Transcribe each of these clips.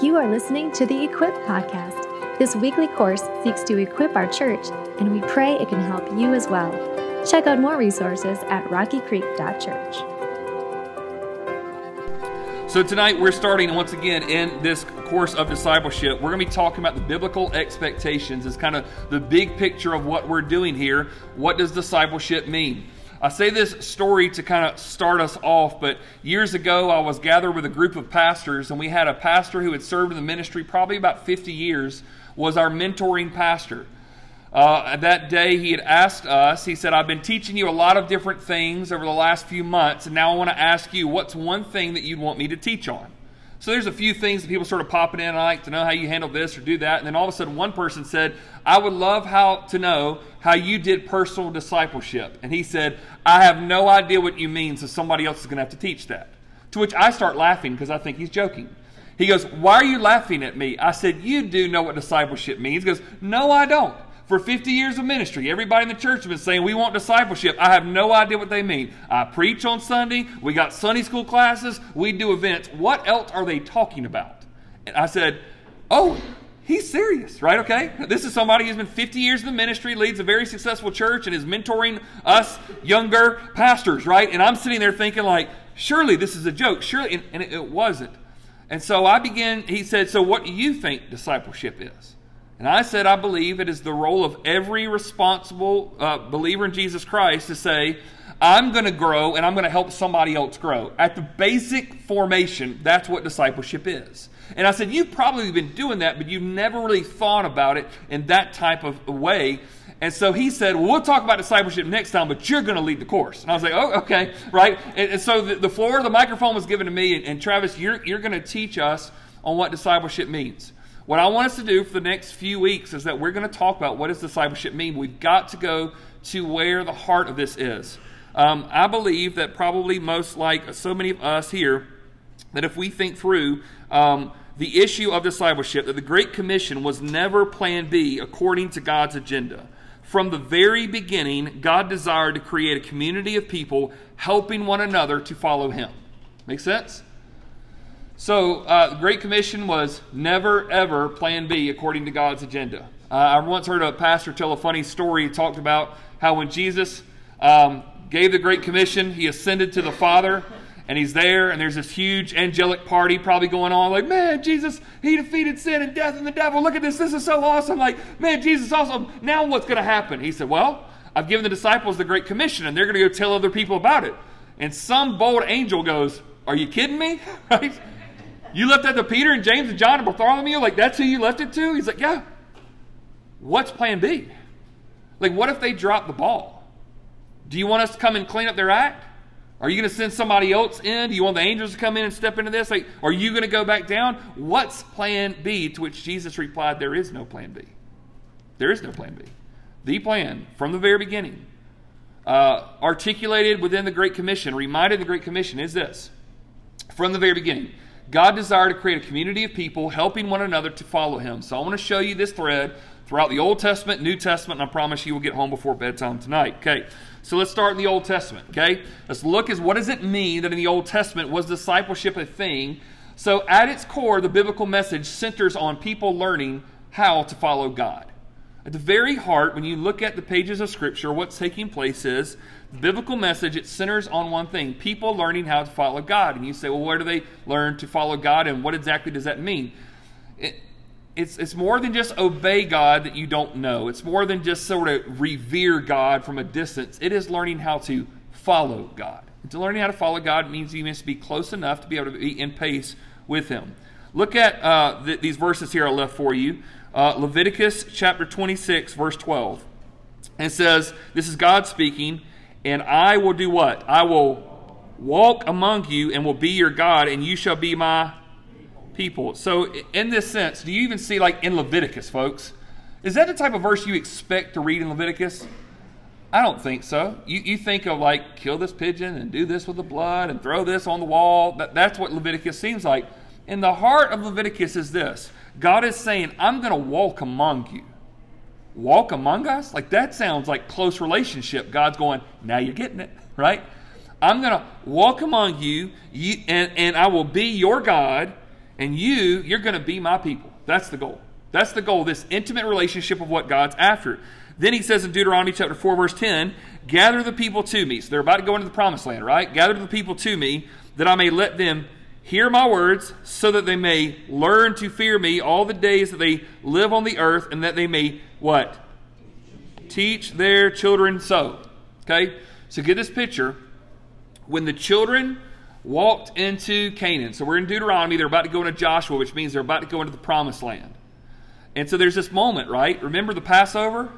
You are listening to the Equip Podcast. This weekly course seeks to equip our church, and we pray it can help you as well. Check out more resources at rockycreek.church. So, tonight we're starting once again in this course of discipleship. We're going to be talking about the biblical expectations as kind of the big picture of what we're doing here. What does discipleship mean? I say this story to kind of start us off, but years ago I was gathered with a group of pastors, and we had a pastor who had served in the ministry probably about 50 years, was our mentoring pastor. Uh, that day he had asked us, he said, I've been teaching you a lot of different things over the last few months, and now I want to ask you, what's one thing that you'd want me to teach on? So there's a few things that people sort of popping in. I like to know how you handle this or do that. And then all of a sudden, one person said, I would love how to know how you did personal discipleship. And he said, I have no idea what you mean, so somebody else is going to have to teach that. To which I start laughing because I think he's joking. He goes, Why are you laughing at me? I said, You do know what discipleship means. He goes, No, I don't for 50 years of ministry. Everybody in the church has been saying, We want discipleship. I have no idea what they mean. I preach on Sunday. We got Sunday school classes. We do events. What else are they talking about? And I said, Oh, he's serious, right? Okay. This is somebody who's been 50 years in the ministry, leads a very successful church, and is mentoring us younger pastors, right? And I'm sitting there thinking, like, surely this is a joke. Surely, and, and it, it wasn't. And so I began, he said, So what do you think discipleship is? And I said, I believe it is the role of every responsible uh, believer in Jesus Christ to say, I'm going to grow and I'm going to help somebody else grow. At the basic formation, that's what discipleship is. And I said, You've probably been doing that, but you've never really thought about it in that type of way. And so he said, well, We'll talk about discipleship next time, but you're going to lead the course. And I was like, Oh, okay, right. And, and so the, the, floor, the microphone was given to me, and, and Travis, you're, you're going to teach us on what discipleship means. What I want us to do for the next few weeks is that we're going to talk about what does discipleship mean. We've got to go to where the heart of this is. Um, I believe that probably most like so many of us here, that if we think through um, the issue of discipleship, that the Great Commission was never plan B according to God's agenda. From the very beginning, God desired to create a community of people helping one another to follow Him. Make sense? So, uh, the Great Commission was never, ever plan B according to God's agenda. Uh, I once heard a pastor tell a funny story. He talked about how when Jesus um, gave the Great Commission, he ascended to the Father, and he's there, and there's this huge angelic party probably going on. Like, man, Jesus, he defeated sin and death and the devil. Look at this. This is so awesome. Like, man, Jesus, awesome. Now what's going to happen? He said, well, I've given the disciples the Great Commission, and they're going to go tell other people about it. And some bold angel goes, Are you kidding me? right? You left that to Peter and James and John and Bartholomew? Like, that's who you left it to? He's like, yeah. What's plan B? Like, what if they drop the ball? Do you want us to come and clean up their act? Are you going to send somebody else in? Do you want the angels to come in and step into this? Like, are you going to go back down? What's plan B? To which Jesus replied, There is no plan B. There is no plan B. The plan from the very beginning, uh, articulated within the Great Commission, reminded the Great Commission, is this from the very beginning. God desired to create a community of people helping one another to follow Him. So I want to show you this thread throughout the Old Testament, New Testament, and I promise you will get home before bedtime tonight. Okay, so let's start in the Old Testament. Okay, let's look at what does it mean that in the Old Testament was discipleship a thing? So at its core, the biblical message centers on people learning how to follow God. At the very heart, when you look at the pages of Scripture, what's taking place is biblical message, it centers on one thing people learning how to follow God. And you say, well, where do they learn to follow God, and what exactly does that mean? It, it's, it's more than just obey God that you don't know, it's more than just sort of revere God from a distance. It is learning how to follow God. And to learning how to follow God means you must be close enough to be able to be in pace with Him. Look at uh, th- these verses here I left for you. Uh, Leviticus chapter 26, verse 12. And it says, This is God speaking and I will do what? I will walk among you and will be your God, and you shall be my people. So, in this sense, do you even see, like in Leviticus, folks? Is that the type of verse you expect to read in Leviticus? I don't think so. You, you think of like, kill this pigeon and do this with the blood and throw this on the wall. That, that's what Leviticus seems like. In the heart of Leviticus is this God is saying, I'm going to walk among you walk among us? Like that sounds like close relationship. God's going, now you're getting it, right? I'm going to walk among you, you and, and I will be your God, And you, you're going to be my people. That's the goal. That's the goal, this intimate relationship of what God's after. Then he says in Deuteronomy chapter 4, verse 10, Gather the people to me. So they're about to go into the promised land, right? Gather the people to me, that I may let them hear my words, so that they may learn to fear me all the days that they live on the earth, and that they may what? Teach their children so. Okay? So get this picture. When the children walked into Canaan, so we're in Deuteronomy, they're about to go into Joshua, which means they're about to go into the promised land. And so there's this moment, right? Remember the Passover?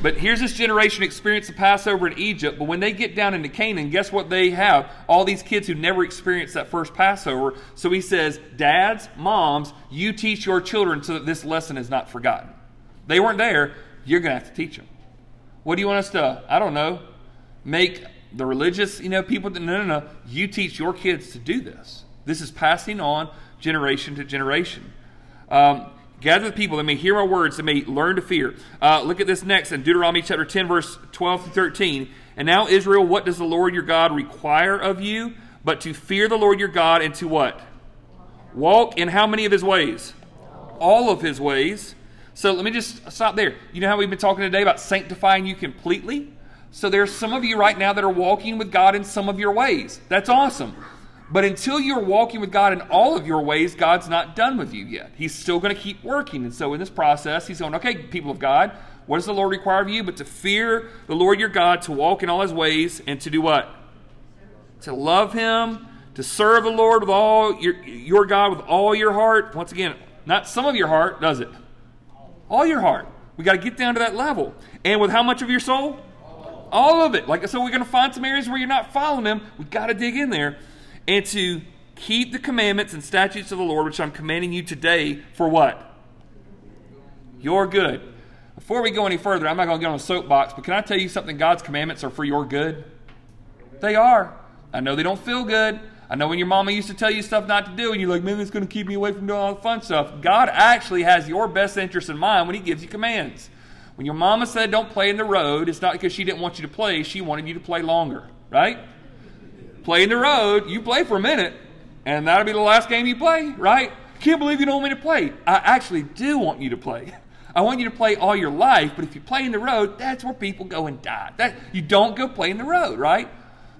But here's this generation experience the Passover in Egypt, but when they get down into Canaan, guess what they have? All these kids who never experienced that first Passover. So he says, Dads, moms, you teach your children so that this lesson is not forgotten. They weren't there, you're going to have to teach them. What do you want us to, I don't know, make the religious, you know, people, no, no, no. You teach your kids to do this. This is passing on generation to generation. Um, Gather the people, they may hear my words, they may learn to fear. Uh, look at this next in Deuteronomy chapter 10, verse 12 through 13. And now, Israel, what does the Lord your God require of you? But to fear the Lord your God and to what? Walk in how many of his ways? All of his ways. So let me just stop there. You know how we've been talking today about sanctifying you completely? So there's some of you right now that are walking with God in some of your ways. That's awesome. But until you're walking with God in all of your ways, God's not done with you yet. He's still going to keep working. And so in this process, He's going, okay, people of God, what does the Lord require of you? But to fear the Lord your God, to walk in all His ways, and to do what? To love Him, to serve the Lord with all your, your God with all your heart. Once again, not some of your heart, does it? All your heart. We got to get down to that level. And with how much of your soul? All of it. Like so, we're going to find some areas where you're not following Him. We got to dig in there and to keep the commandments and statutes of the Lord, which I'm commanding you today, for what? Your good. Before we go any further, I'm not going to get on a soapbox, but can I tell you something? God's commandments are for your good. They are. I know they don't feel good. I know when your mama used to tell you stuff not to do, and you're like, man, it's going to keep me away from doing all the fun stuff. God actually has your best interest in mind when He gives you commands. When your mama said don't play in the road, it's not because she didn't want you to play, she wanted you to play longer, right? play in the road, you play for a minute, and that'll be the last game you play, right? Can't believe you don't want me to play. I actually do want you to play. I want you to play all your life, but if you play in the road, that's where people go and die. That you don't go play in the road, right?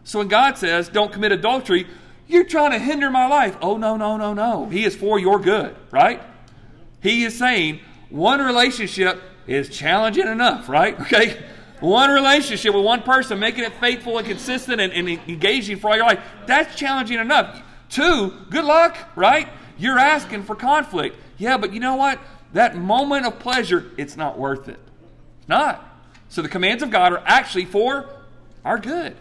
So when God says, "Don't commit adultery," you're trying to hinder my life. Oh no, no, no, no. He is for your good, right? He is saying one relationship is challenging enough, right? Okay? One relationship with one person, making it faithful and consistent and, and engaging for all your life, that's challenging enough. Two, good luck, right? You're asking for conflict. Yeah, but you know what? That moment of pleasure, it's not worth it. It's not. So the commands of God are actually for our good.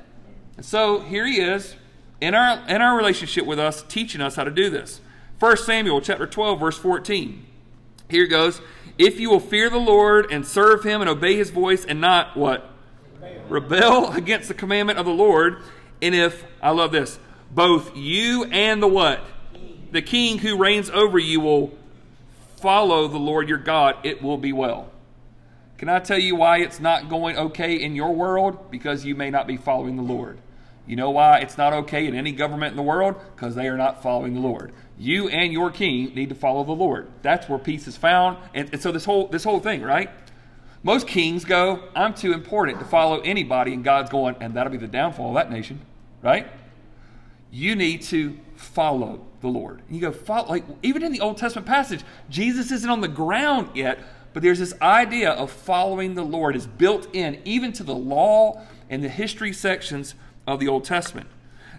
And so here he is in our in our relationship with us, teaching us how to do this. 1 Samuel chapter 12, verse 14. Here it goes. If you will fear the Lord and serve him and obey his voice and not what? Rebel against the commandment of the Lord. And if, I love this, both you and the what? The king who reigns over you will follow the Lord your God, it will be well. Can I tell you why it's not going okay in your world? Because you may not be following the Lord. You know why it's not okay in any government in the world? Because they are not following the Lord. You and your king need to follow the Lord. That's where peace is found. And, and so this whole this whole thing, right? Most kings go, I'm too important to follow anybody, and God's going, and that'll be the downfall of that nation, right? You need to follow the Lord. And you go, follow, like even in the Old Testament passage, Jesus isn't on the ground yet, but there's this idea of following the Lord is built in even to the law and the history sections of the Old Testament.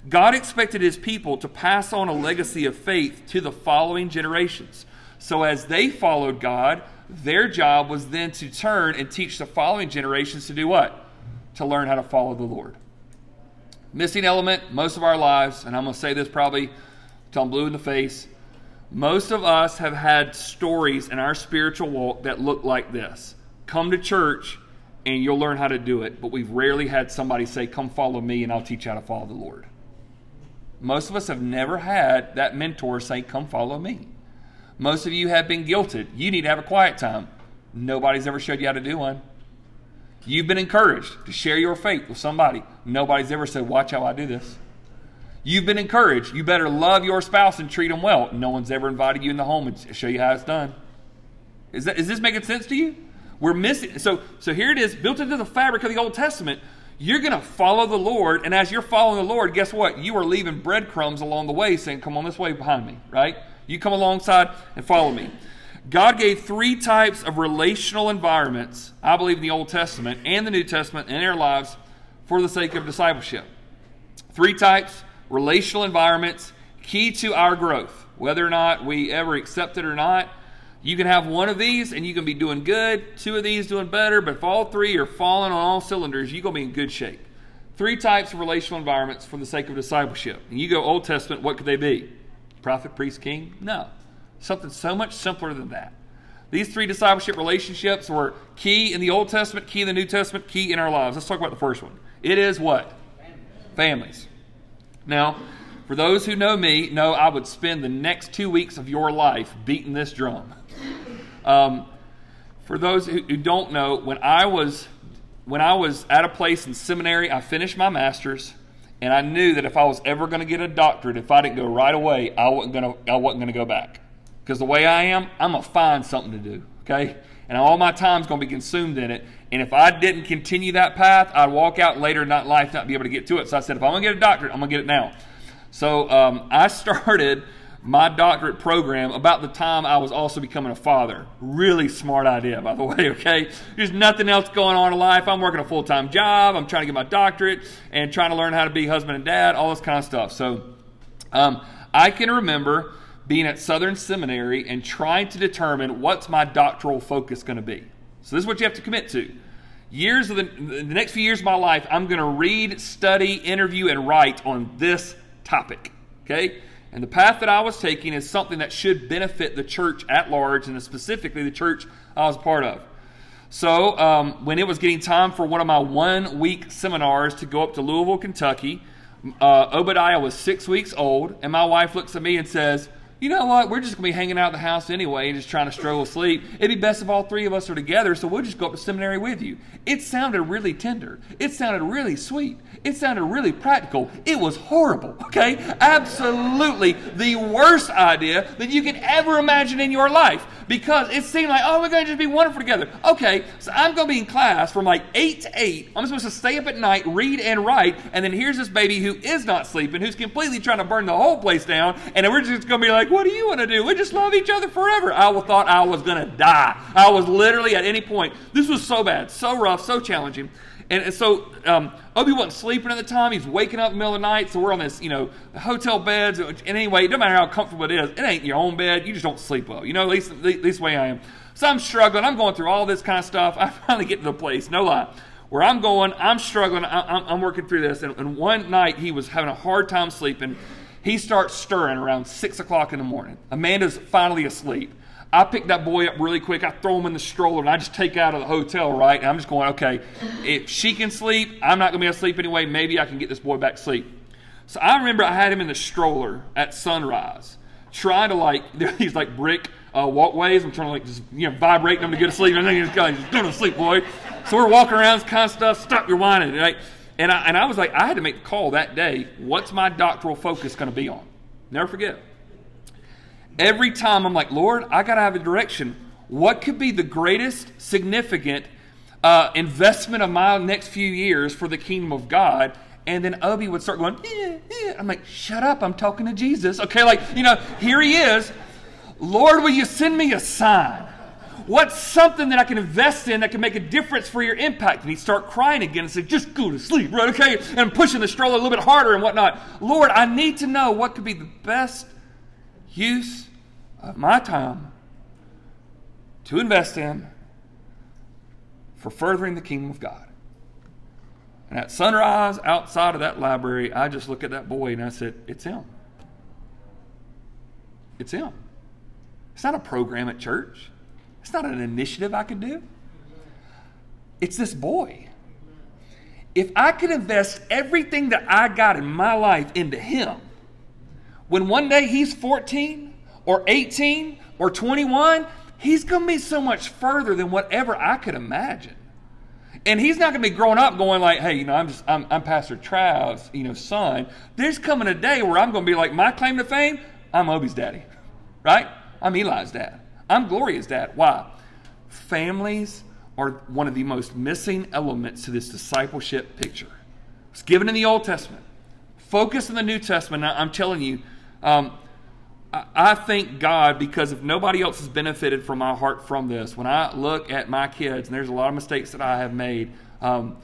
God expected his people to pass on a legacy of faith to the following generations. So as they followed God, their job was then to turn and teach the following generations to do what? To learn how to follow the Lord. Missing element, most of our lives, and I'm going to say this probably till I'm blue in the face. Most of us have had stories in our spiritual walk that look like this. Come to church and you'll learn how to do it. But we've rarely had somebody say, Come follow me and I'll teach you how to follow the Lord. Most of us have never had that mentor say, Come follow me. Most of you have been guilted. You need to have a quiet time. Nobody's ever showed you how to do one. You've been encouraged to share your faith with somebody. Nobody's ever said, Watch how I do this. You've been encouraged. You better love your spouse and treat them well. No one's ever invited you in the home and show you how it's done. Is, that, is this making sense to you? We're missing. So, so here it is, built into the fabric of the Old Testament. You're going to follow the Lord, and as you're following the Lord, guess what? You are leaving breadcrumbs along the way saying, Come on this way behind me, right? You come alongside and follow me. God gave three types of relational environments, I believe, in the Old Testament and the New Testament in our lives for the sake of discipleship. Three types, relational environments, key to our growth. Whether or not we ever accept it or not, you can have one of these and you can be doing good, two of these doing better, but if all three are falling on all cylinders, you're going to be in good shape. Three types of relational environments for the sake of discipleship. And you go Old Testament, what could they be? Prophet, priest, king? No. Something so much simpler than that. These three discipleship relationships were key in the Old Testament, key in the New Testament, key in our lives. Let's talk about the first one. It is what? Families. Now, for those who know me, know I would spend the next two weeks of your life beating this drum. Um, for those who, don't know, when I was when I was at a place in seminary, I finished my master's, and I knew that if I was ever going to get a doctorate, if I didn't go right away, I wasn't going to I wasn't to go back. Because the way I am, I'm gonna find something to do. Okay, and all my time's to be consumed in it. And if I didn't continue that path, I'd walk out later in life not be able to get to it. So I said, if I'm to get a doctorate, I'm to get it now. So um, I started my doctorate program about the time I was also becoming a father. Really smart idea, by the way, okay? There's nothing else going on in life. I'm working a full time job, I'm trying to get my doctorate, and trying to learn how to be husband and dad, all this kind of stuff. So um, I can remember being at Southern Seminary and trying to determine what's my doctoral focus going to be. So this is what you have to commit to. Years of the, the next few years of my life, I'm going to read, study, interview, and write on this topic. Okay? And the path that I was taking is something that should benefit the church at large, and specifically the church I was part of. So, um, when it was getting time for one of my one week seminars to go up to Louisville, Kentucky, uh, Obadiah was six weeks old, and my wife looks at me and says, you know what? We're just going to be hanging out the house anyway, and just trying to struggle sleep. It'd be best if all three of us are together, so we'll just go up to seminary with you. It sounded really tender. It sounded really sweet. It sounded really practical. It was horrible, okay? Absolutely the worst idea that you could ever imagine in your life because it seemed like, oh, we're going to just be wonderful together. Okay, so I'm going to be in class from like 8 to 8. I'm supposed to stay up at night, read and write, and then here's this baby who is not sleeping, who's completely trying to burn the whole place down, and we're just going to be like, what do you want to do? We just love each other forever. I thought I was going to die. I was literally at any point. This was so bad, so rough, so challenging. And, and so um, Obi wasn't sleeping at the time. He's waking up in the middle of the night. So we're on this, you know, hotel beds. And anyway, no matter how comfortable it is. It ain't your own bed. You just don't sleep well. You know, at least, at least way I am. So I'm struggling. I'm going through all this kind of stuff. I finally get to the place, no lie, where I'm going. I'm struggling. I, am working through this. And, and one night he was having a hard time sleeping. He starts stirring around 6 o'clock in the morning. Amanda's finally asleep. I pick that boy up really quick. I throw him in the stroller and I just take out of the hotel, right? And I'm just going, okay, if she can sleep, I'm not going to be able to sleep anyway. Maybe I can get this boy back to sleep. So I remember I had him in the stroller at sunrise, trying to like, these like brick uh, walkways. I'm trying to like just, you know, vibrate them to get to sleep. And then he's going, go to sleep, boy. So we're walking around, this kind of stuff. Stop your whining, right? And I, and I was like, I had to make the call that day. What's my doctoral focus going to be on? Never forget. Every time I'm like, Lord, I got to have a direction. What could be the greatest significant uh, investment of my next few years for the kingdom of God? And then Obi would start going, eh, eh. I'm like, shut up, I'm talking to Jesus. Okay, like, you know, here he is. Lord, will you send me a sign? What's something that I can invest in that can make a difference for your impact? And he'd start crying again and say, Just go to sleep, right? Okay. And I'm pushing the stroller a little bit harder and whatnot. Lord, I need to know what could be the best use of my time to invest in for furthering the kingdom of God. And at sunrise, outside of that library, I just look at that boy and I said, It's him. It's him. It's not a program at church. It's not an initiative I could do. It's this boy. If I could invest everything that I got in my life into him, when one day he's 14 or 18 or 21, he's going to be so much further than whatever I could imagine. And he's not going to be growing up going like, hey, you know, I'm just, I'm, I'm Pastor Trav's, you know, son. There's coming a day where I'm going to be like, my claim to fame, I'm Obi's daddy, right? I'm Eli's dad. I'm Gloria's dad. Why? Families are one of the most missing elements to this discipleship picture. It's given in the Old Testament. Focus in the New Testament. Now, I'm telling you, um, I thank God because if nobody else has benefited from my heart from this, when I look at my kids, and there's a lot of mistakes that I have made, um,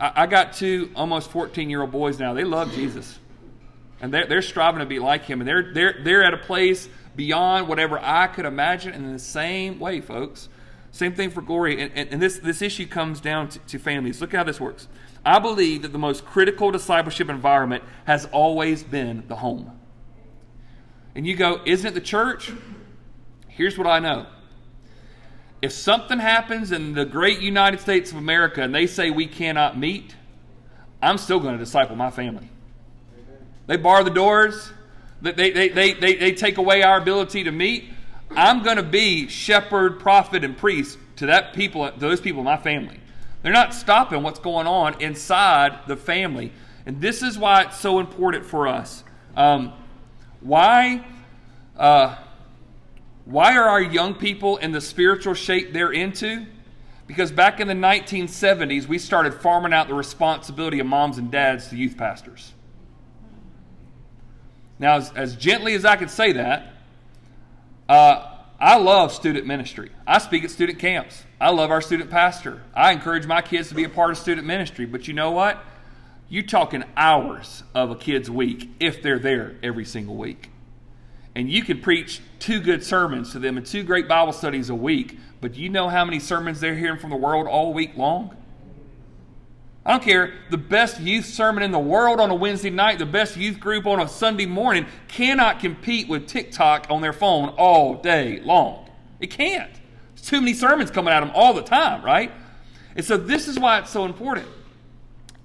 I, got two almost 14 year old boys now. They love Jesus. And they're, they're striving to be like him. And they're, they're, they're at a place beyond whatever I could imagine. In the same way, folks, same thing for Gloria. And, and, and this, this issue comes down to, to families. Look how this works. I believe that the most critical discipleship environment has always been the home and you go, Isn't it the church? Here's what I know. If something happens in the great United States of America and they say we cannot meet, I'm still going to disciple my family. They bar the doors, they, they, they, they, they take away our ability to meet. I'm going to be shepherd, prophet, and priest to that people, those people in my family. They're not stopping what's going on inside the family. And this is why it's so important for us. Um, why, uh, why are our young people in the spiritual shape they're into? Because back in the 1970s, we started farming out the responsibility of moms and dads to youth pastors. Now, as, as gently as I could say that, uh, I love student ministry. I speak at student camps. I love our student pastor. I encourage my kids to be a part of student ministry. But you know what? You're talking hours of a kid's week if they're there every single week. And you can preach two good sermons to them and two great Bible studies a week, but do you know how many sermons they're hearing from the world all week long? I don't care. The best youth sermon in the world on a Wednesday night, the best youth group on a Sunday morning cannot compete with TikTok on their phone all day long. It can't. There's too many sermons coming at them all the time, right? And so this is why it's so important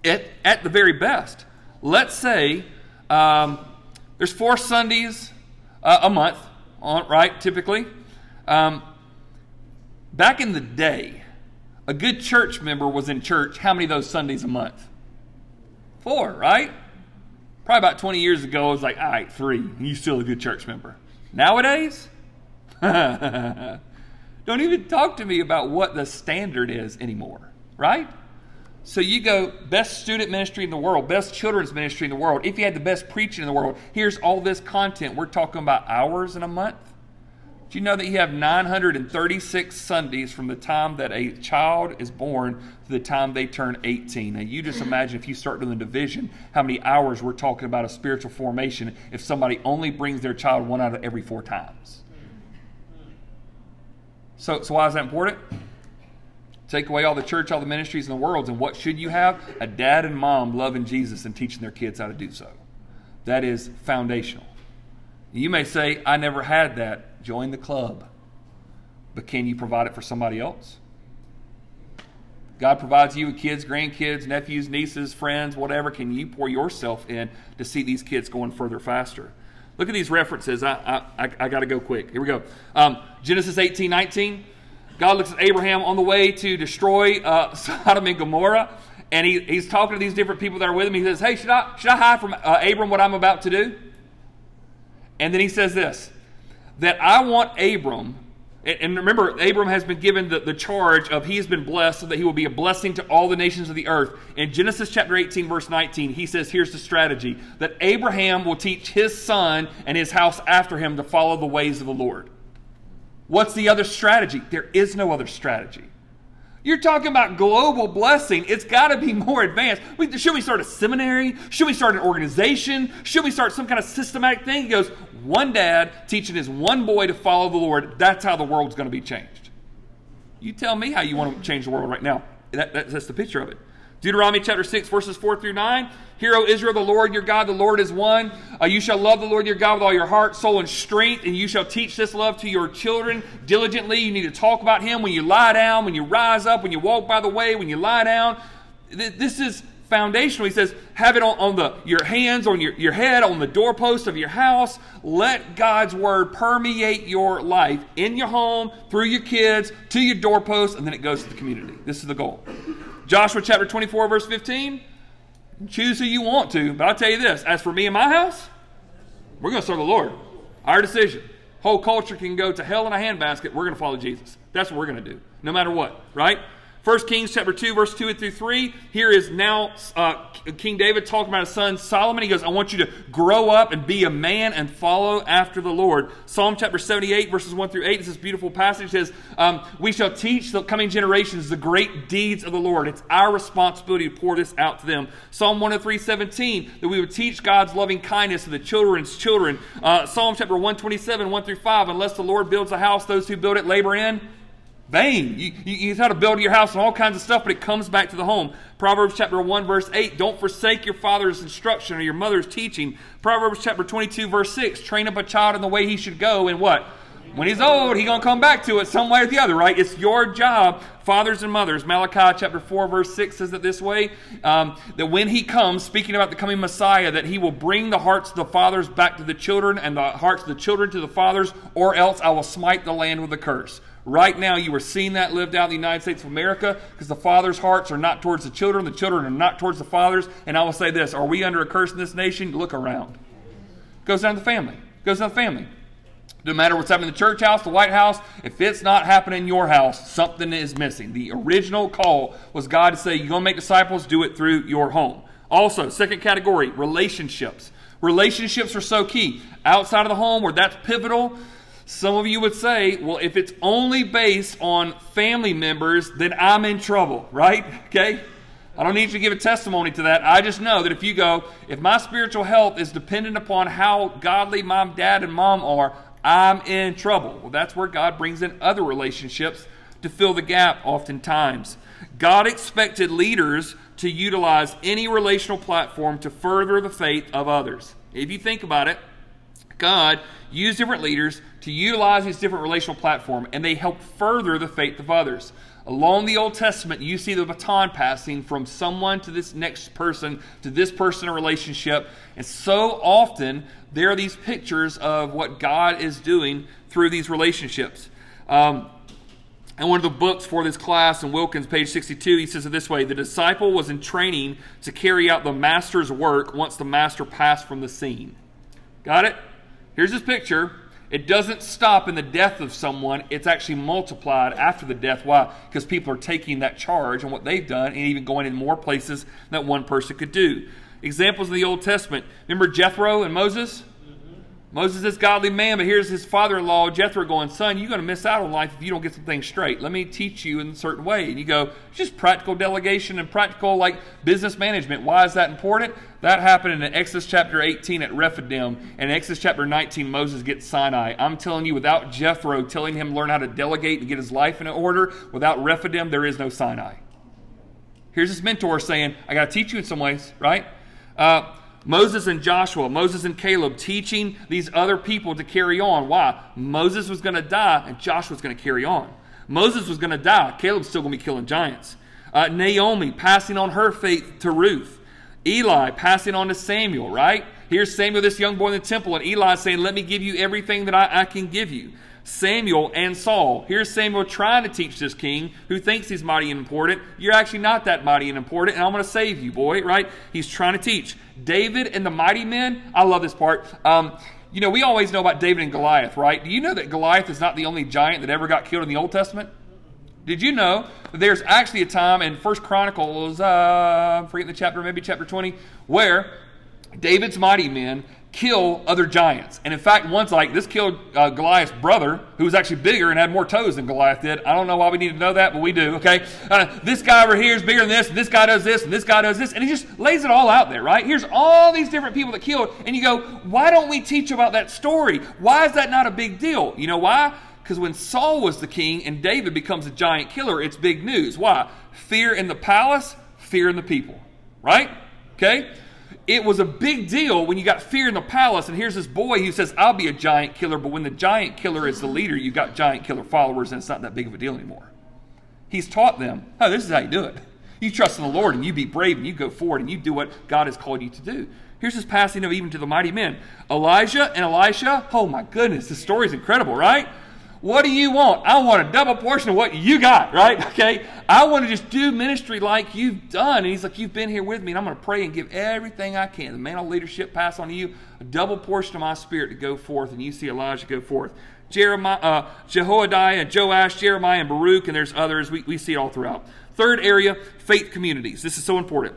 at, at the very best, let's say um, there's four Sundays uh, a month, on, right, typically. Um, back in the day, a good church member was in church how many of those Sundays a month? Four, right? Probably about 20 years ago, it was like, all right, three, and you still a good church member. Nowadays, don't even talk to me about what the standard is anymore, right? So you go, best student ministry in the world, best children's ministry in the world. If you had the best preaching in the world, here's all this content. We're talking about hours in a month. Do you know that you have 936 Sundays from the time that a child is born to the time they turn 18? Now, you just imagine if you start doing the division, how many hours we're talking about a spiritual formation if somebody only brings their child one out of every four times. So, so why is that important? Take away all the church, all the ministries in the world, and what should you have? A dad and mom loving Jesus and teaching their kids how to do so. That is foundational. You may say, I never had that. Join the club. But can you provide it for somebody else? God provides you with kids, grandkids, nephews, nieces, friends, whatever. Can you pour yourself in to see these kids going further faster? Look at these references. I, I, I, I got to go quick. Here we go. Um, Genesis 18, 19. God looks at Abraham on the way to destroy uh, Sodom and Gomorrah, and he, he's talking to these different people that are with him. He says, Hey, should I, should I hide from uh, Abram what I'm about to do? And then he says this that I want Abram, and remember, Abram has been given the, the charge of he has been blessed so that he will be a blessing to all the nations of the earth. In Genesis chapter 18, verse 19, he says, Here's the strategy that Abraham will teach his son and his house after him to follow the ways of the Lord. What's the other strategy? There is no other strategy. You're talking about global blessing. It's got to be more advanced. should we start a seminary? Should we start an organization? Should we start some kind of systematic thing? He goes, one dad teaching his one boy to follow the Lord. That's how the world's going to be changed. You tell me how you want to change the world right now. That, that, that's the picture of it. Deuteronomy chapter 6, verses 4 through 9. Hear, O Israel, the Lord your God, the Lord is one. Uh, you shall love the Lord your God with all your heart, soul, and strength, and you shall teach this love to your children diligently. You need to talk about him when you lie down, when you rise up, when you walk by the way, when you lie down. This is foundational. He says, have it on, on, the your hands, on your, your head, on the doorpost of your house. Let God's word permeate your life in your home, through your kids, to your doorpost, and then it goes to the community. This is the goal. Joshua chapter 24, verse 15. Choose who you want to, but I'll tell you this as for me and my house, we're going to serve the Lord. Our decision. Whole culture can go to hell in a handbasket. We're going to follow Jesus. That's what we're going to do, no matter what, right? 1 Kings chapter 2, verse 2 through 3. Here is now uh, King David talking about his son Solomon. He goes, I want you to grow up and be a man and follow after the Lord. Psalm chapter 78, verses 1 through 8 is this beautiful passage. Says, um, We shall teach the coming generations the great deeds of the Lord. It's our responsibility to pour this out to them. Psalm 103, 17, that we would teach God's loving kindness to the children's children. Uh, Psalm chapter 127, 1 through 5, Unless the Lord builds a house, those who build it labor in vain. You, you, you try to build your house and all kinds of stuff, but it comes back to the home. Proverbs chapter 1, verse 8, don't forsake your father's instruction or your mother's teaching. Proverbs chapter 22, verse 6, train up a child in the way he should go, and what? When he's old, he's going to come back to it some way or the other, right? It's your job, fathers and mothers. Malachi chapter 4, verse 6 says it this way um, that when he comes, speaking about the coming Messiah, that he will bring the hearts of the fathers back to the children and the hearts of the children to the fathers, or else I will smite the land with a curse. Right now, you are seeing that lived out in the United States of America because the fathers' hearts are not towards the children, the children are not towards the fathers. And I will say this are we under a curse in this nation? Look around. Goes down to the family. Goes down to the family. No matter what's happening in the church house, the White House, if it's not happening in your house, something is missing. The original call was God to say, You're going to make disciples, do it through your home. Also, second category, relationships. Relationships are so key. Outside of the home, where that's pivotal, some of you would say, well, if it's only based on family members, then I'm in trouble, right? Okay? I don't need you to give a testimony to that. I just know that if you go, if my spiritual health is dependent upon how godly mom, dad, and mom are, I'm in trouble. Well, that's where God brings in other relationships to fill the gap oftentimes. God expected leaders to utilize any relational platform to further the faith of others. If you think about it, God used different leaders to utilize these different relational platform, and they help further the faith of others. Along the Old Testament, you see the baton passing from someone to this next person, to this person in relationship. And so often, there are these pictures of what God is doing through these relationships. Um, and one of the books for this class in Wilkins, page 62, he says it this way The disciple was in training to carry out the master's work once the master passed from the scene. Got it? Here's this picture it doesn't stop in the death of someone, it's actually multiplied after the death. Why? Because people are taking that charge and what they've done and even going in more places than one person could do. Examples in the Old Testament. Remember Jethro and Moses? Moses is godly man, but here's his father-in-law Jethro going, "Son, you're going to miss out on life if you don't get some things straight. Let me teach you in a certain way." And you go, "It's just practical delegation and practical like business management. Why is that important?" That happened in Exodus chapter 18 at Rephidim, and Exodus chapter 19 Moses gets Sinai. I'm telling you, without Jethro telling him learn how to delegate and get his life in order, without Rephidim there is no Sinai. Here's his mentor saying, "I got to teach you in some ways, right?" Uh, Moses and Joshua, Moses and Caleb teaching these other people to carry on. Why? Moses was going to die and Joshua was going to carry on. Moses was going to die. Caleb's still going to be killing giants. Uh, Naomi passing on her faith to Ruth. Eli passing on to Samuel, right? Here's Samuel, this young boy in the temple, and Eli saying, Let me give you everything that I, I can give you. Samuel and Saul. Here's Samuel trying to teach this king who thinks he's mighty and important. You're actually not that mighty and important, and I'm going to save you, boy, right? He's trying to teach. David and the mighty men. I love this part. Um, you know, we always know about David and Goliath, right? Do you know that Goliath is not the only giant that ever got killed in the Old Testament? Did you know that there's actually a time in First Chronicles, uh, I'm forgetting the chapter, maybe chapter 20, where David's mighty men kill other giants. And in fact, once like this killed uh, Goliath's brother, who was actually bigger and had more toes than Goliath did. I don't know why we need to know that, but we do. Okay, uh, this guy over here is bigger than this, and this guy does this, and this guy does this, and he just lays it all out there. Right? Here's all these different people that killed, and you go, why don't we teach about that story? Why is that not a big deal? You know why? Because when Saul was the king and David becomes a giant killer, it's big news. Why? Fear in the palace, fear in the people. Right? Okay? It was a big deal when you got fear in the palace, and here's this boy who says, I'll be a giant killer, but when the giant killer is the leader, you've got giant killer followers, and it's not that big of a deal anymore. He's taught them, oh, this is how you do it. You trust in the Lord, and you be brave, and you go forward, and you do what God has called you to do. Here's this passing of even to the mighty men. Elijah and Elisha, oh my goodness, the story is incredible, right? What do you want? I want a double portion of what you got, right? Okay. I want to just do ministry like you've done. And he's like, You've been here with me, and I'm going to pray and give everything I can. The mantle leadership pass on to you, a double portion of my spirit to go forth. And you see Elijah go forth. Jeremiah, uh, Jehoiada, Joash, Jeremiah, and Baruch, and there's others. We, we see it all throughout. Third area, faith communities. This is so important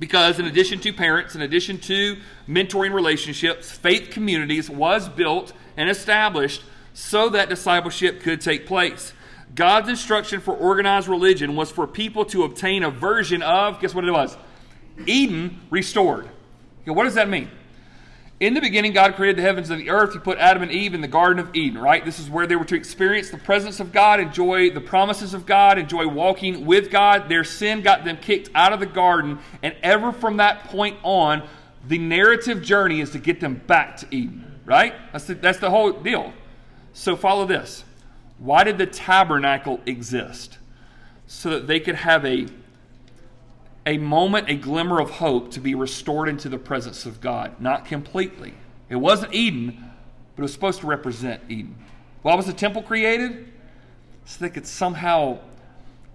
because in addition to parents, in addition to mentoring relationships, faith communities was built and established so that discipleship could take place. God's instruction for organized religion was for people to obtain a version of, guess what it was? Eden restored. what does that mean? In the beginning, God created the heavens and the earth. He put Adam and Eve in the Garden of Eden, right? This is where they were to experience the presence of God, enjoy the promises of God, enjoy walking with God. Their sin got them kicked out of the garden, and ever from that point on, the narrative journey is to get them back to Eden, right? That's the, that's the whole deal. So follow this. Why did the tabernacle exist? So that they could have a a moment, a glimmer of hope to be restored into the presence of God. Not completely. It wasn't Eden, but it was supposed to represent Eden. Why was the temple created? So they could somehow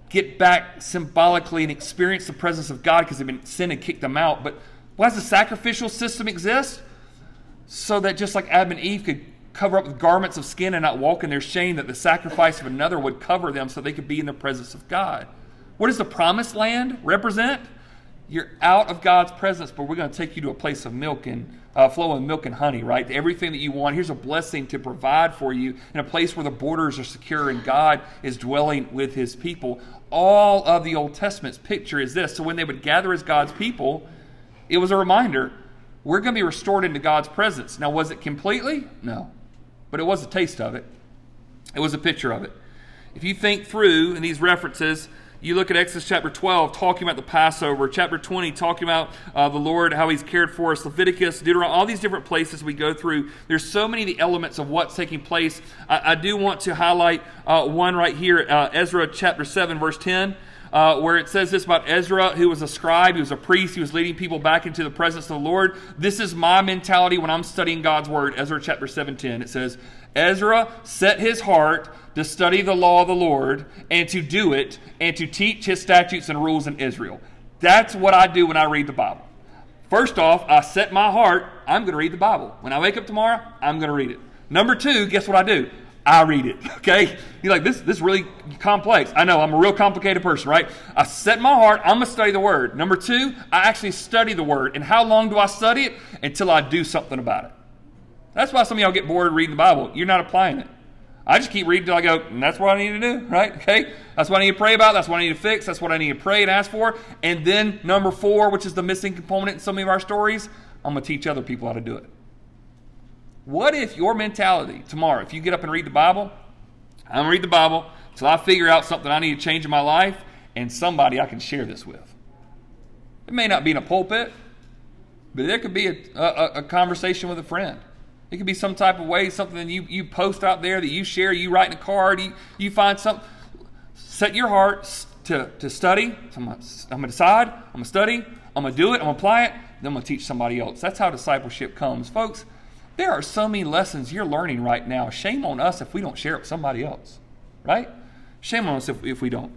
get back symbolically and experience the presence of God because they've been sin and kicked them out. But why does the sacrificial system exist? So that just like Adam and Eve could cover up with garments of skin and not walk in their shame, that the sacrifice of another would cover them so they could be in the presence of God. What does the promised land represent? You're out of God's presence, but we're going to take you to a place of milk and uh, flowing milk and honey, right? Everything that you want. Here's a blessing to provide for you in a place where the borders are secure and God is dwelling with his people. All of the Old Testament's picture is this. So when they would gather as God's people, it was a reminder we're going to be restored into God's presence. Now, was it completely? No. But it was a taste of it, it was a picture of it. If you think through in these references, you look at Exodus chapter 12, talking about the Passover, chapter 20, talking about uh, the Lord, how He's cared for us, Leviticus, Deuteronomy, all these different places we go through. There's so many of the elements of what's taking place. I, I do want to highlight uh, one right here, uh, Ezra chapter 7, verse 10. Uh, where it says this about Ezra, who was a scribe, he was a priest, he was leading people back into the presence of the Lord. This is my mentality when I'm studying God's word. Ezra chapter 7 10. It says, Ezra set his heart to study the law of the Lord and to do it and to teach his statutes and rules in Israel. That's what I do when I read the Bible. First off, I set my heart, I'm going to read the Bible. When I wake up tomorrow, I'm going to read it. Number two, guess what I do? I read it. Okay? You're like, this, this is really complex. I know, I'm a real complicated person, right? I set my heart, I'm going to study the Word. Number two, I actually study the Word. And how long do I study it? Until I do something about it. That's why some of y'all get bored reading the Bible. You're not applying it. I just keep reading until I go, and that's what I need to do, right? Okay? That's what I need to pray about. That's what I need to fix. That's what I need to pray and ask for. And then number four, which is the missing component in some of our stories, I'm going to teach other people how to do it. What if your mentality tomorrow, if you get up and read the Bible, I'm going to read the Bible until I figure out something I need to change in my life and somebody I can share this with? It may not be in a pulpit, but there could be a, a, a conversation with a friend. It could be some type of way, something you, you post out there that you share, you write in a card, you, you find something. Set your heart to, to study. So I'm going to decide, I'm going to study, I'm going to do it, I'm going to apply it, then I'm going to teach somebody else. That's how discipleship comes. Folks, there are so many lessons you're learning right now. Shame on us if we don't share it with somebody else, right? Shame on us if, if we don't.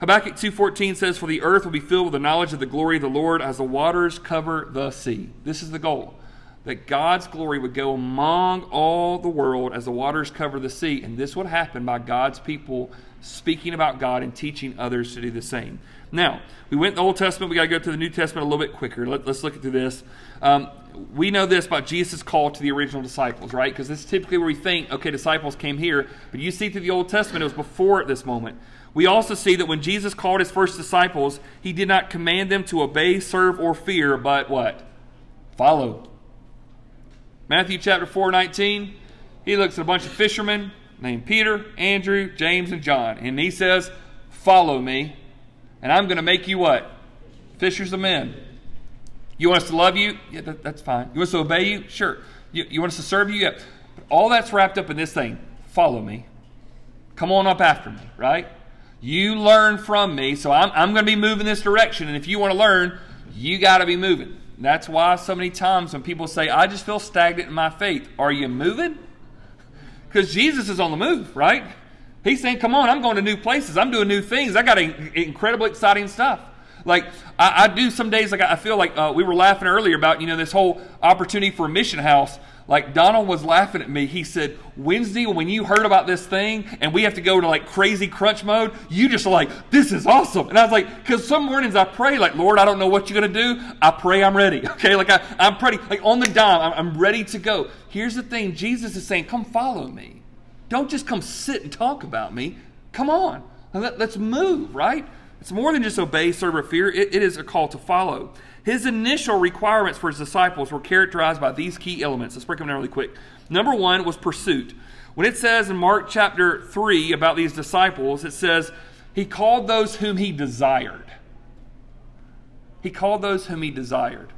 Habakkuk 2.14 says, For the earth will be filled with the knowledge of the glory of the Lord as the waters cover the sea. This is the goal that God's glory would go among all the world as the waters cover the sea. And this would happen by God's people speaking about God and teaching others to do the same. Now, we went the Old Testament. We got to go to the New Testament a little bit quicker. Let, us look through this. Um, we know this about Jesus' call to the original disciples, right? Because this is typically where we think, okay, disciples came here. But you see through the Old Testament, it was before at this moment. We also see that when Jesus called his first disciples, he did not command them to obey, serve, or fear, but what? Follow. Matthew chapter 4, 19, he looks at a bunch of fishermen named Peter, Andrew, James, and John. And he says, Follow me, and I'm going to make you what? Fishers of men. You want us to love you? Yeah, that, that's fine. You want us to obey you? Sure. You, you want us to serve you? Yeah. But all that's wrapped up in this thing. Follow me. Come on up after me, right? You learn from me, so I'm, I'm going to be moving this direction. And if you want to learn, you got to be moving. That's why so many times when people say, I just feel stagnant in my faith, are you moving? Because Jesus is on the move, right? He's saying, Come on, I'm going to new places. I'm doing new things. I got incredible, exciting stuff. Like, I, I do some days, like, I feel like uh, we were laughing earlier about, you know, this whole opportunity for a mission house. Like Donald was laughing at me. He said, Wednesday, when you heard about this thing and we have to go to like crazy crunch mode, you just like, this is awesome. And I was like, because some mornings I pray, like, Lord, I don't know what you're going to do. I pray I'm ready. Okay. Like I, I'm pretty, like on the dime, I'm, I'm ready to go. Here's the thing Jesus is saying, come follow me. Don't just come sit and talk about me. Come on. Let, us move, right? It's more than just obey, serve, or fear. It, it is a call to follow. His initial requirements for his disciples were characterized by these key elements. Let's break them down really quick. Number one was pursuit. When it says in Mark chapter 3 about these disciples, it says, He called those whom He desired. He called those whom He desired.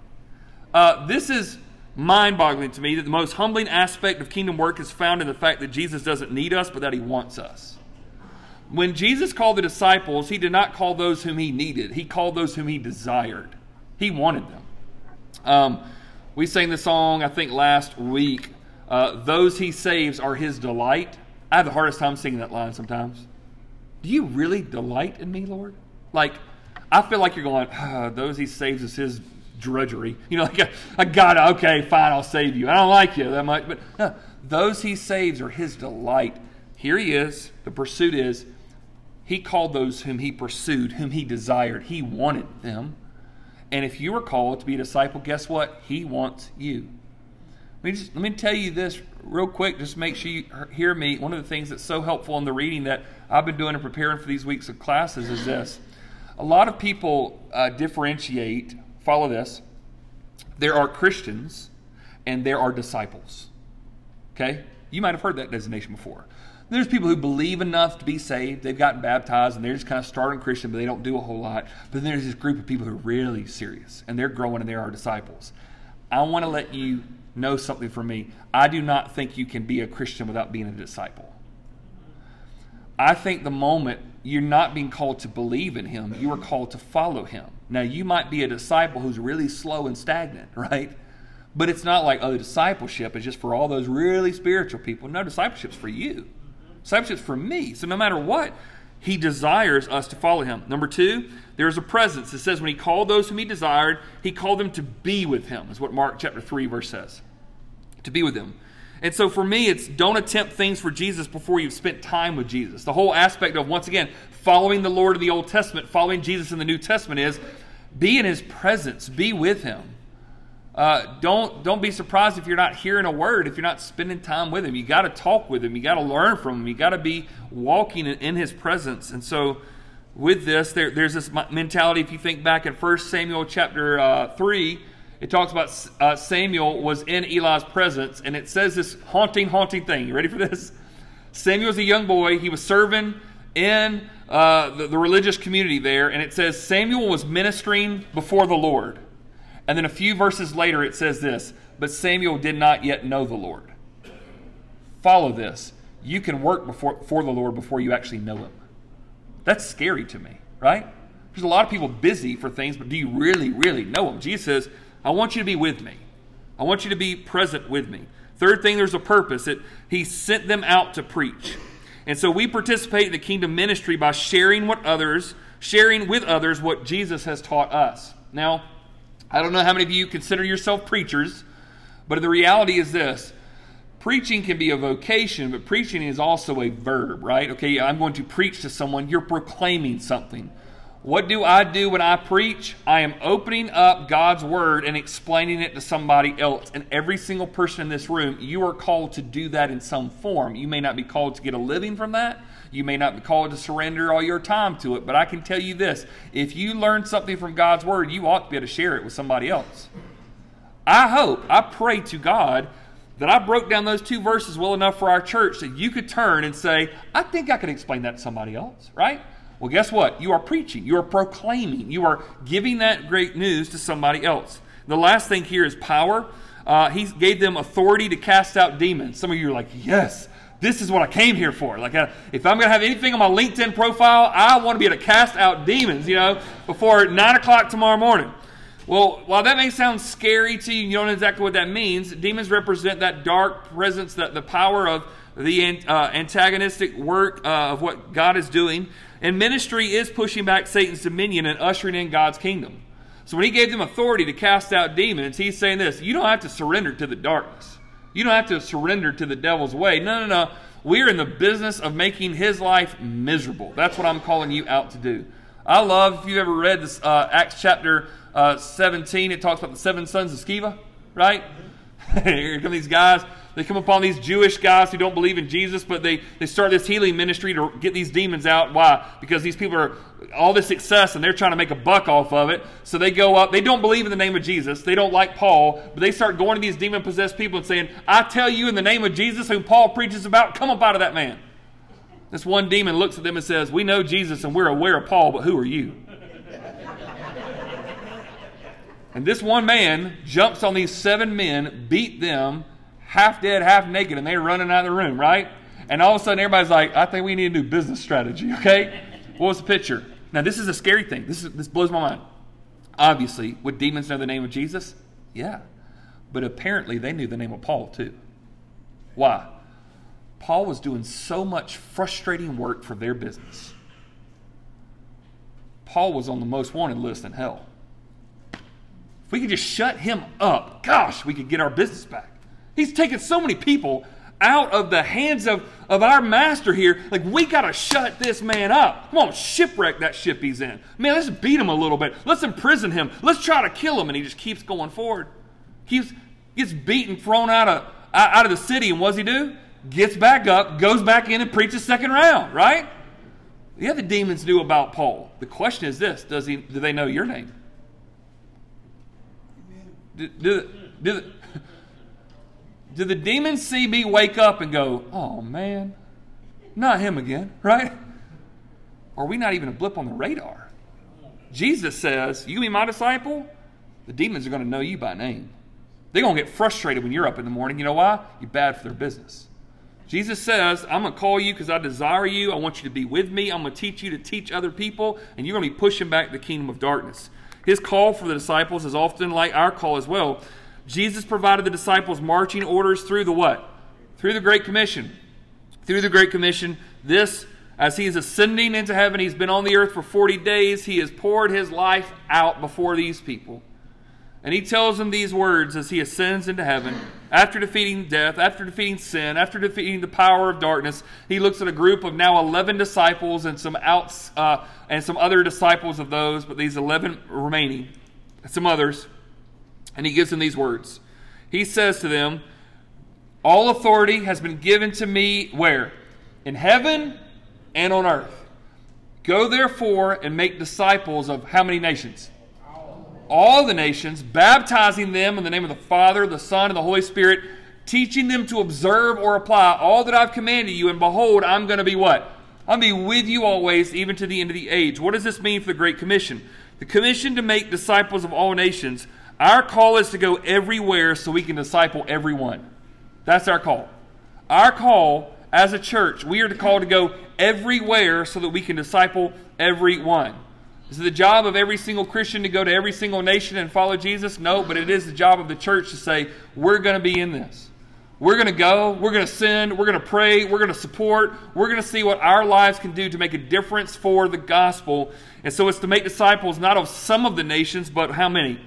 Uh, this is mind boggling to me that the most humbling aspect of kingdom work is found in the fact that Jesus doesn't need us, but that He wants us. When Jesus called the disciples, He did not call those whom He needed, He called those whom He desired. He wanted them. Um, we sang the song, I think, last week. Uh, Those he saves are his delight. I have the hardest time singing that line sometimes. Do you really delight in me, Lord? Like, I feel like you're going, oh, those he saves is his drudgery. You know, like, I, got it. Okay, fine, I'll save you. I don't like you that much. But uh, those he saves are his delight. Here he is. The pursuit is he called those whom he pursued, whom he desired. He wanted them. And if you are called to be a disciple, guess what? He wants you. Let me, just, let me tell you this real quick, just make sure you hear me. One of the things that's so helpful in the reading that I've been doing and preparing for these weeks of classes is this. A lot of people uh, differentiate, follow this. There are Christians and there are disciples. Okay? You might have heard that designation before. There's people who believe enough to be saved. They've gotten baptized and they're just kind of starting Christian, but they don't do a whole lot. But then there's this group of people who are really serious and they're growing and they are disciples. I want to let you know something from me. I do not think you can be a Christian without being a disciple. I think the moment you're not being called to believe in Him, you are called to follow Him. Now, you might be a disciple who's really slow and stagnant, right? But it's not like, oh, discipleship is just for all those really spiritual people. No, discipleship's for you. Discipleship's for me. So no matter what, he desires us to follow him. Number two, there is a presence. It says when he called those whom he desired, he called them to be with him, is what Mark chapter 3, verse says. To be with him. And so for me, it's don't attempt things for Jesus before you've spent time with Jesus. The whole aspect of, once again, following the Lord in the Old Testament, following Jesus in the New Testament is be in his presence, be with him. Uh, don't don't be surprised if you're not hearing a word if you're not spending time with him. You got to talk with him. You got to learn from him. You got to be walking in, his presence. And so with this there, there's this mentality if you think back in 1 samuel chapter uh, 3 it talks about uh, samuel was in eli's presence and it says this haunting haunting thing. You ready for this? Samuel was a young boy. He was serving in uh, the, the religious community there and it says samuel was ministering before the lord and then a few verses later, it says this But Samuel did not yet know the Lord. Follow this. You can work before, for the Lord before you actually know Him. That's scary to me, right? There's a lot of people busy for things, but do you really, really know Him? Jesus says, I want you to be with me. I want you to be present with me. Third thing, there's a purpose. It, he sent them out to preach. And so we participate in the kingdom ministry by sharing what others, sharing with others what Jesus has taught us. Now, I don't know how many of you consider yourself preachers, but the reality is this preaching can be a vocation, but preaching is also a verb, right? Okay, I'm going to preach to someone, you're proclaiming something. What do I do when I preach? I am opening up God's word and explaining it to somebody else. And every single person in this room, you are called to do that in some form. You may not be called to get a living from that. You may not be called to surrender all your time to it, but I can tell you this if you learn something from God's Word, you ought to be able to share it with somebody else. I hope, I pray to God that I broke down those two verses well enough for our church that you could turn and say, I think I could explain that to somebody else, right? Well, guess what? You are preaching, you are proclaiming, you are giving that great news to somebody else. The last thing here is power. Uh, he gave them authority to cast out demons. Some of you are like, yes, this is what I came here for. Like, uh, if I'm going to have anything on my LinkedIn profile, I want to be able to cast out demons, you know, before 9 o'clock tomorrow morning. Well, while that may sound scary to you, you don't know exactly what that means. Demons represent that dark presence, that the power of the uh, antagonistic work uh, of what God is doing. And ministry is pushing back Satan's dominion and ushering in God's kingdom. So when he gave them authority to cast out demons, he's saying this you don't have to surrender to the darkness. You don't have to surrender to the devil's way. No, no, no. We're in the business of making his life miserable. That's what I'm calling you out to do. I love, if you've ever read this, uh, Acts chapter uh, 17, it talks about the seven sons of Sceva, right? Here come these guys. They come upon these Jewish guys who don't believe in Jesus, but they, they start this healing ministry to get these demons out. Why? Because these people are all this success and they're trying to make a buck off of it. So they go up. They don't believe in the name of Jesus. They don't like Paul, but they start going to these demon possessed people and saying, I tell you in the name of Jesus, whom Paul preaches about, come up out of that man. This one demon looks at them and says, We know Jesus and we're aware of Paul, but who are you? And this one man jumps on these seven men, beat them, half dead, half naked, and they're running out of the room, right? And all of a sudden, everybody's like, I think we need a new business strategy, okay? What was the picture? Now, this is a scary thing. This, is, this blows my mind. Obviously, would demons know the name of Jesus? Yeah. But apparently, they knew the name of Paul, too. Why? Paul was doing so much frustrating work for their business. Paul was on the most wanted list in hell. If we could just shut him up, gosh, we could get our business back. He's taken so many people out of the hands of, of our master here. Like, we got to shut this man up. Come on, shipwreck that ship he's in. Man, let's beat him a little bit. Let's imprison him. Let's try to kill him. And he just keeps going forward. Keeps, gets beaten, thrown out of, out of the city. And what does he do? Gets back up, goes back in, and preaches second round, right? Yeah, the demons knew about Paul. The question is this Does he, do they know your name? Do, do, do, do the demons see me wake up and go, oh man, not him again, right? Are we not even a blip on the radar? Jesus says, You be my disciple, the demons are going to know you by name. They're going to get frustrated when you're up in the morning. You know why? You're bad for their business. Jesus says, I'm going to call you because I desire you. I want you to be with me. I'm going to teach you to teach other people, and you're going to be pushing back the kingdom of darkness. His call for the disciples is often like our call as well. Jesus provided the disciples marching orders through the what? Through the Great Commission. Through the Great Commission, this, as he is ascending into heaven, he's been on the earth for 40 days, he has poured his life out before these people. And he tells them these words as he ascends into heaven. After defeating death, after defeating sin, after defeating the power of darkness, he looks at a group of now 11 disciples and some outs, uh, and some other disciples of those, but these 11 remaining, some others. And he gives them these words. He says to them, All authority has been given to me where? In heaven and on earth. Go therefore and make disciples of how many nations? All the nations, baptizing them in the name of the Father, the Son, and the Holy Spirit, teaching them to observe or apply all that I've commanded you. And behold, I'm going to be what? I'm going to be with you always, even to the end of the age. What does this mean for the Great Commission? The commission to make disciples of all nations our call is to go everywhere so we can disciple everyone. That's our call. Our call as a church, we are called to go everywhere so that we can disciple everyone. Is it the job of every single Christian to go to every single nation and follow Jesus? No, but it is the job of the church to say, we're going to be in this. We're going to go, we're going to send, we're going to pray, we're going to support, we're going to see what our lives can do to make a difference for the gospel. And so it's to make disciples not of some of the nations, but how many?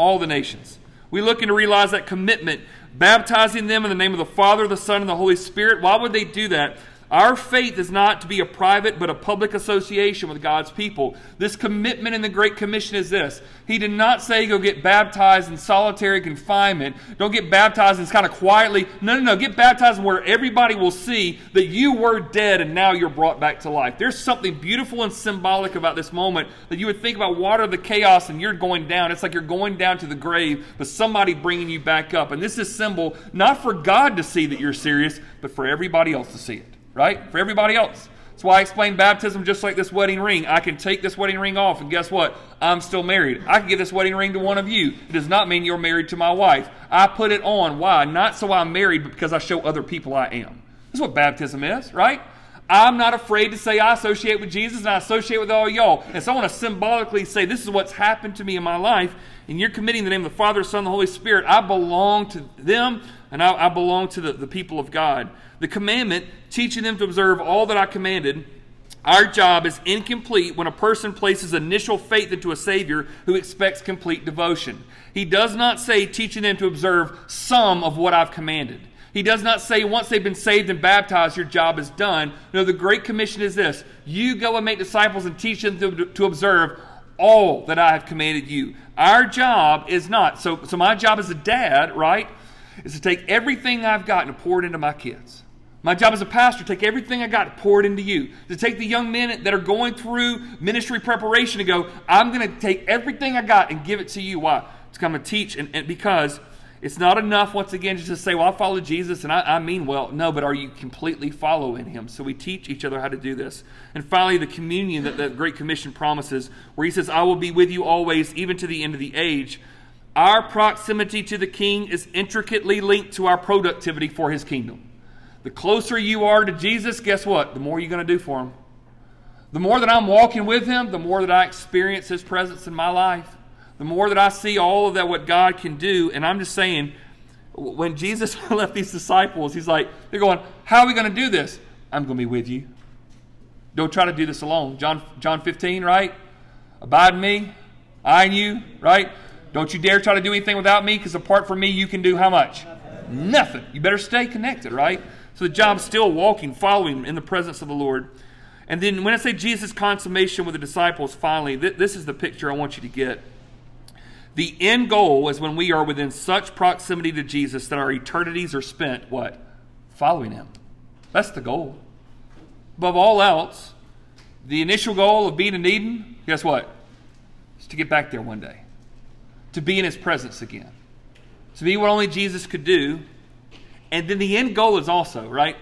All the nations. We look and realize that commitment, baptizing them in the name of the Father, the Son, and the Holy Spirit. Why would they do that? Our faith is not to be a private but a public association with God's people. This commitment in the Great Commission is this. He did not say go get baptized in solitary confinement. Don't get baptized and it's kind of quietly. No, no, no. Get baptized where everybody will see that you were dead and now you're brought back to life. There's something beautiful and symbolic about this moment that you would think about water the chaos and you're going down. It's like you're going down to the grave, but somebody bringing you back up. And this is symbol not for God to see that you're serious, but for everybody else to see it right? For everybody else. That's why I explain baptism just like this wedding ring. I can take this wedding ring off, and guess what? I'm still married. I can give this wedding ring to one of you. It does not mean you're married to my wife. I put it on. Why? Not so I'm married, but because I show other people I am. This is what baptism is, right? I'm not afraid to say I associate with Jesus and I associate with all y'all. And so I want to symbolically say, this is what's happened to me in my life. And you're committing the name of the Father, Son, and the Holy Spirit. I belong to them and I, I belong to the, the people of God. The commandment, teaching them to observe all that I commanded, our job is incomplete when a person places initial faith into a Savior who expects complete devotion. He does not say, teaching them to observe some of what I've commanded. He does not say, once they've been saved and baptized, your job is done. No, the Great Commission is this you go and make disciples and teach them to, to observe all that I have commanded you. Our job is not, so, so my job as a dad, right, is to take everything I've got and pour it into my kids. My job as a pastor, take everything I got pour it into you. To take the young men that are going through ministry preparation and go, I'm going to take everything I got and give it to you. Why? To come and teach. And, and because it's not enough, once again, just to say, well, I follow Jesus and I, I mean well. No, but are you completely following him? So we teach each other how to do this. And finally, the communion that the Great Commission promises, where he says, I will be with you always, even to the end of the age. Our proximity to the king is intricately linked to our productivity for his kingdom. The closer you are to Jesus, guess what? The more you're going to do for him. The more that I'm walking with him, the more that I experience his presence in my life. The more that I see all of that, what God can do. And I'm just saying, when Jesus left these disciples, he's like, they're going, How are we going to do this? I'm going to be with you. Don't try to do this alone. John, John 15, right? Abide in me, I in you, right? Don't you dare try to do anything without me, because apart from me, you can do how much? Nothing. You better stay connected, right? So the job's still walking, following in the presence of the Lord. And then when I say Jesus' consummation with the disciples, finally, th- this is the picture I want you to get. The end goal is when we are within such proximity to Jesus that our eternities are spent, what? Following him. That's the goal. Above all else, the initial goal of being in Eden, guess what? Is to get back there one day. To be in his presence again. To be what only Jesus could do and then the end goal is also, right?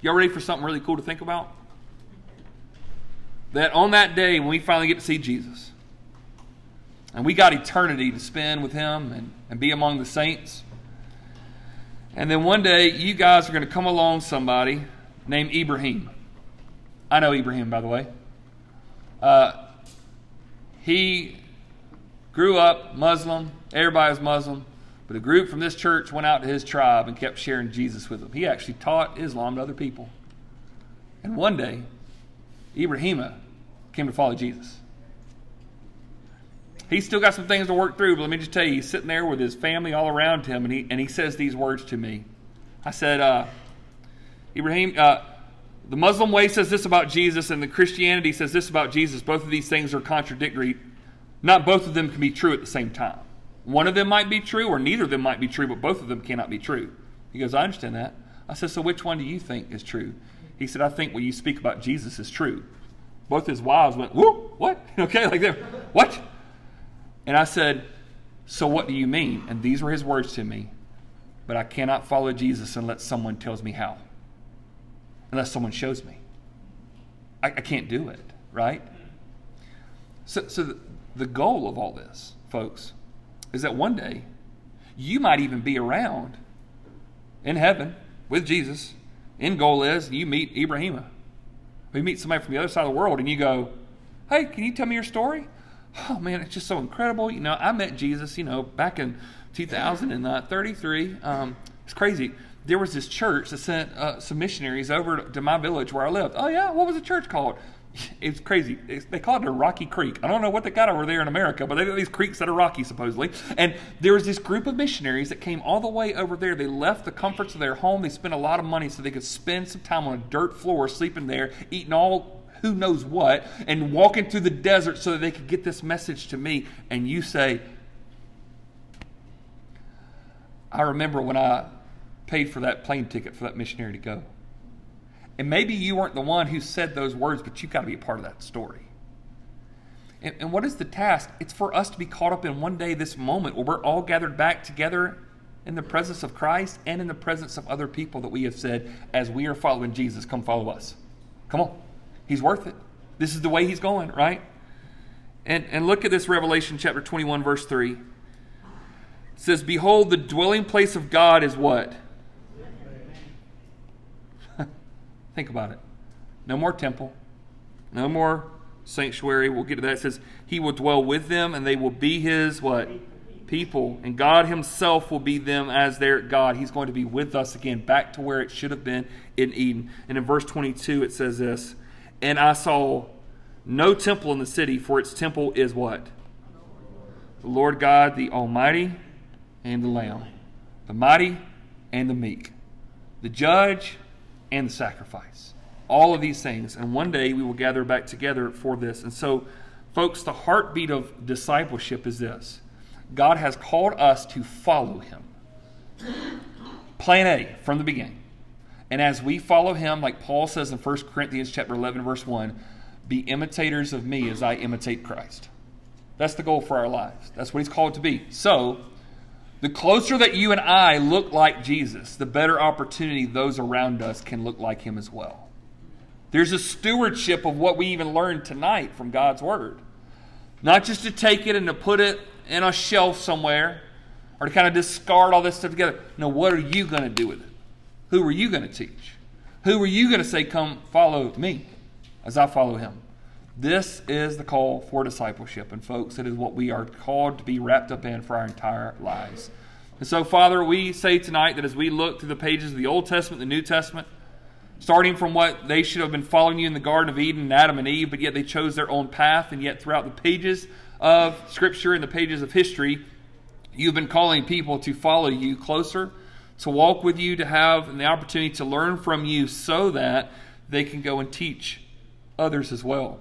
Y'all ready for something really cool to think about? That on that day when we finally get to see Jesus, and we got eternity to spend with him and, and be among the saints. And then one day you guys are going to come along somebody named Ibrahim. I know Ibrahim, by the way. Uh, he grew up Muslim. Everybody's Muslim. But a group from this church went out to his tribe and kept sharing Jesus with them. He actually taught Islam to other people. And one day, Ibrahima came to follow Jesus. He's still got some things to work through, but let me just tell you, he's sitting there with his family all around him, and he, and he says these words to me. I said, uh, Ibrahim, uh, the Muslim way says this about Jesus, and the Christianity says this about Jesus. Both of these things are contradictory. Not both of them can be true at the same time. One of them might be true, or neither of them might be true, but both of them cannot be true. He goes, I understand that. I said, So which one do you think is true? He said, I think what you speak about Jesus is true. Both his wives went, Whoa, what? Okay, like that. What? And I said, So what do you mean? And these were his words to me. But I cannot follow Jesus unless someone tells me how, unless someone shows me. I, I can't do it, right? So, so the, the goal of all this, folks, is that one day you might even be around in heaven with Jesus. End goal is you meet Ibrahima. You meet somebody from the other side of the world and you go, Hey, can you tell me your story? Oh man, it's just so incredible. You know, I met Jesus, you know, back in 2033. Um, it's crazy. There was this church that sent uh, some missionaries over to my village where I lived. Oh, yeah? What was the church called? it's crazy. It's, they called it a rocky creek. I don't know what they got over there in America, but they got these creeks that are rocky, supposedly. And there was this group of missionaries that came all the way over there. They left the comforts of their home. They spent a lot of money so they could spend some time on a dirt floor, sleeping there, eating all who knows what, and walking through the desert so that they could get this message to me. And you say, I remember when I paid for that plane ticket for that missionary to go. And maybe you weren't the one who said those words, but you've got to be a part of that story. And, and what is the task? It's for us to be caught up in one day this moment where we're all gathered back together in the presence of Christ and in the presence of other people that we have said, as we are following Jesus, come follow us. Come on. He's worth it. This is the way he's going, right? And, and look at this Revelation chapter 21, verse 3. It says, Behold, the dwelling place of God is what? Think about it. No more temple, no more sanctuary. We'll get to that. It says, He will dwell with them, and they will be His what? People. And God Himself will be them as their God. He's going to be with us again, back to where it should have been in Eden. And in verse 22, it says this And I saw no temple in the city, for its temple is what? The Lord God, the Almighty, and the Lamb, the mighty and the meek, the judge and the sacrifice. All of these things. And one day we will gather back together for this. And so, folks, the heartbeat of discipleship is this God has called us to follow Him. Plan A from the beginning. And as we follow Him, like Paul says in 1 Corinthians chapter 11, verse 1, be imitators of me as I imitate Christ. That's the goal for our lives. That's what He's called to be. So, the closer that you and I look like Jesus, the better opportunity those around us can look like him as well. There's a stewardship of what we even learned tonight from God's Word. Not just to take it and to put it in a shelf somewhere or to kind of discard all this stuff together. No, what are you going to do with it? Who are you going to teach? Who are you going to say, come follow me as I follow him? This is the call for discipleship. And, folks, it is what we are called to be wrapped up in for our entire lives. And so, Father, we say tonight that as we look through the pages of the Old Testament, the New Testament, starting from what they should have been following you in the Garden of Eden, Adam and Eve, but yet they chose their own path, and yet throughout the pages of Scripture and the pages of history, you've been calling people to follow you closer, to walk with you, to have the opportunity to learn from you so that they can go and teach others as well.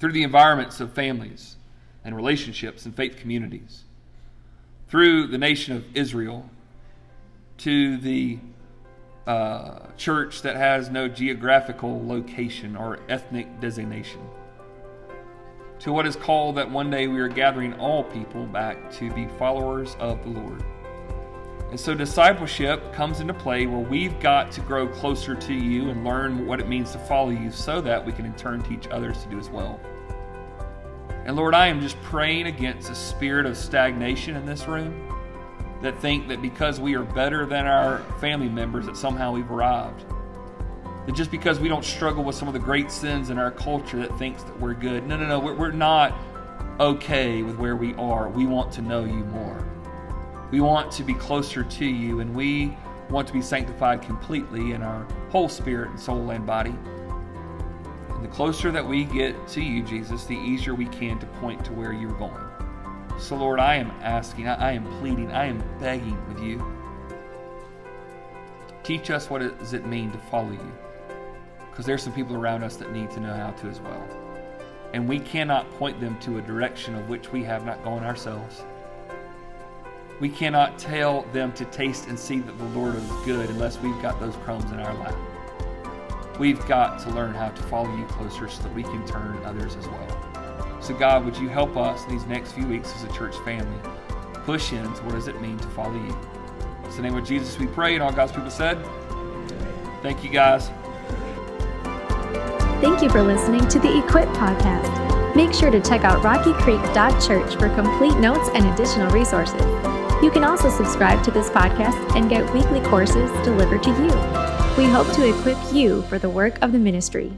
Through the environments of families and relationships and faith communities, through the nation of Israel, to the uh, church that has no geographical location or ethnic designation, to what is called that one day we are gathering all people back to be followers of the Lord. And so discipleship comes into play where we've got to grow closer to you and learn what it means to follow you so that we can in turn teach others to do as well. And Lord, I am just praying against a spirit of stagnation in this room that think that because we are better than our family members, that somehow we've arrived. That just because we don't struggle with some of the great sins in our culture that thinks that we're good. No, no, no, we're, we're not okay with where we are. We want to know you more. We want to be closer to you, and we want to be sanctified completely in our whole spirit and soul and body And the closer that we get to you, Jesus, the easier we can to point to where you're going. So, Lord, I am asking, I am pleading, I am begging with you. Teach us what does it mean to follow you. Because there's some people around us that need to know how to as well. And we cannot point them to a direction of which we have not gone ourselves. We cannot tell them to taste and see that the Lord is good unless we've got those crumbs in our lap. We've got to learn how to follow you closer so that we can turn others as well. So, God, would you help us these next few weeks as a church family push into what does it mean to follow you? In the name of Jesus, we pray, and all God's people said, Thank you, guys. Thank you for listening to the Equip Podcast. Make sure to check out rockycreek.church for complete notes and additional resources. You can also subscribe to this podcast and get weekly courses delivered to you. We hope to equip you for the work of the ministry.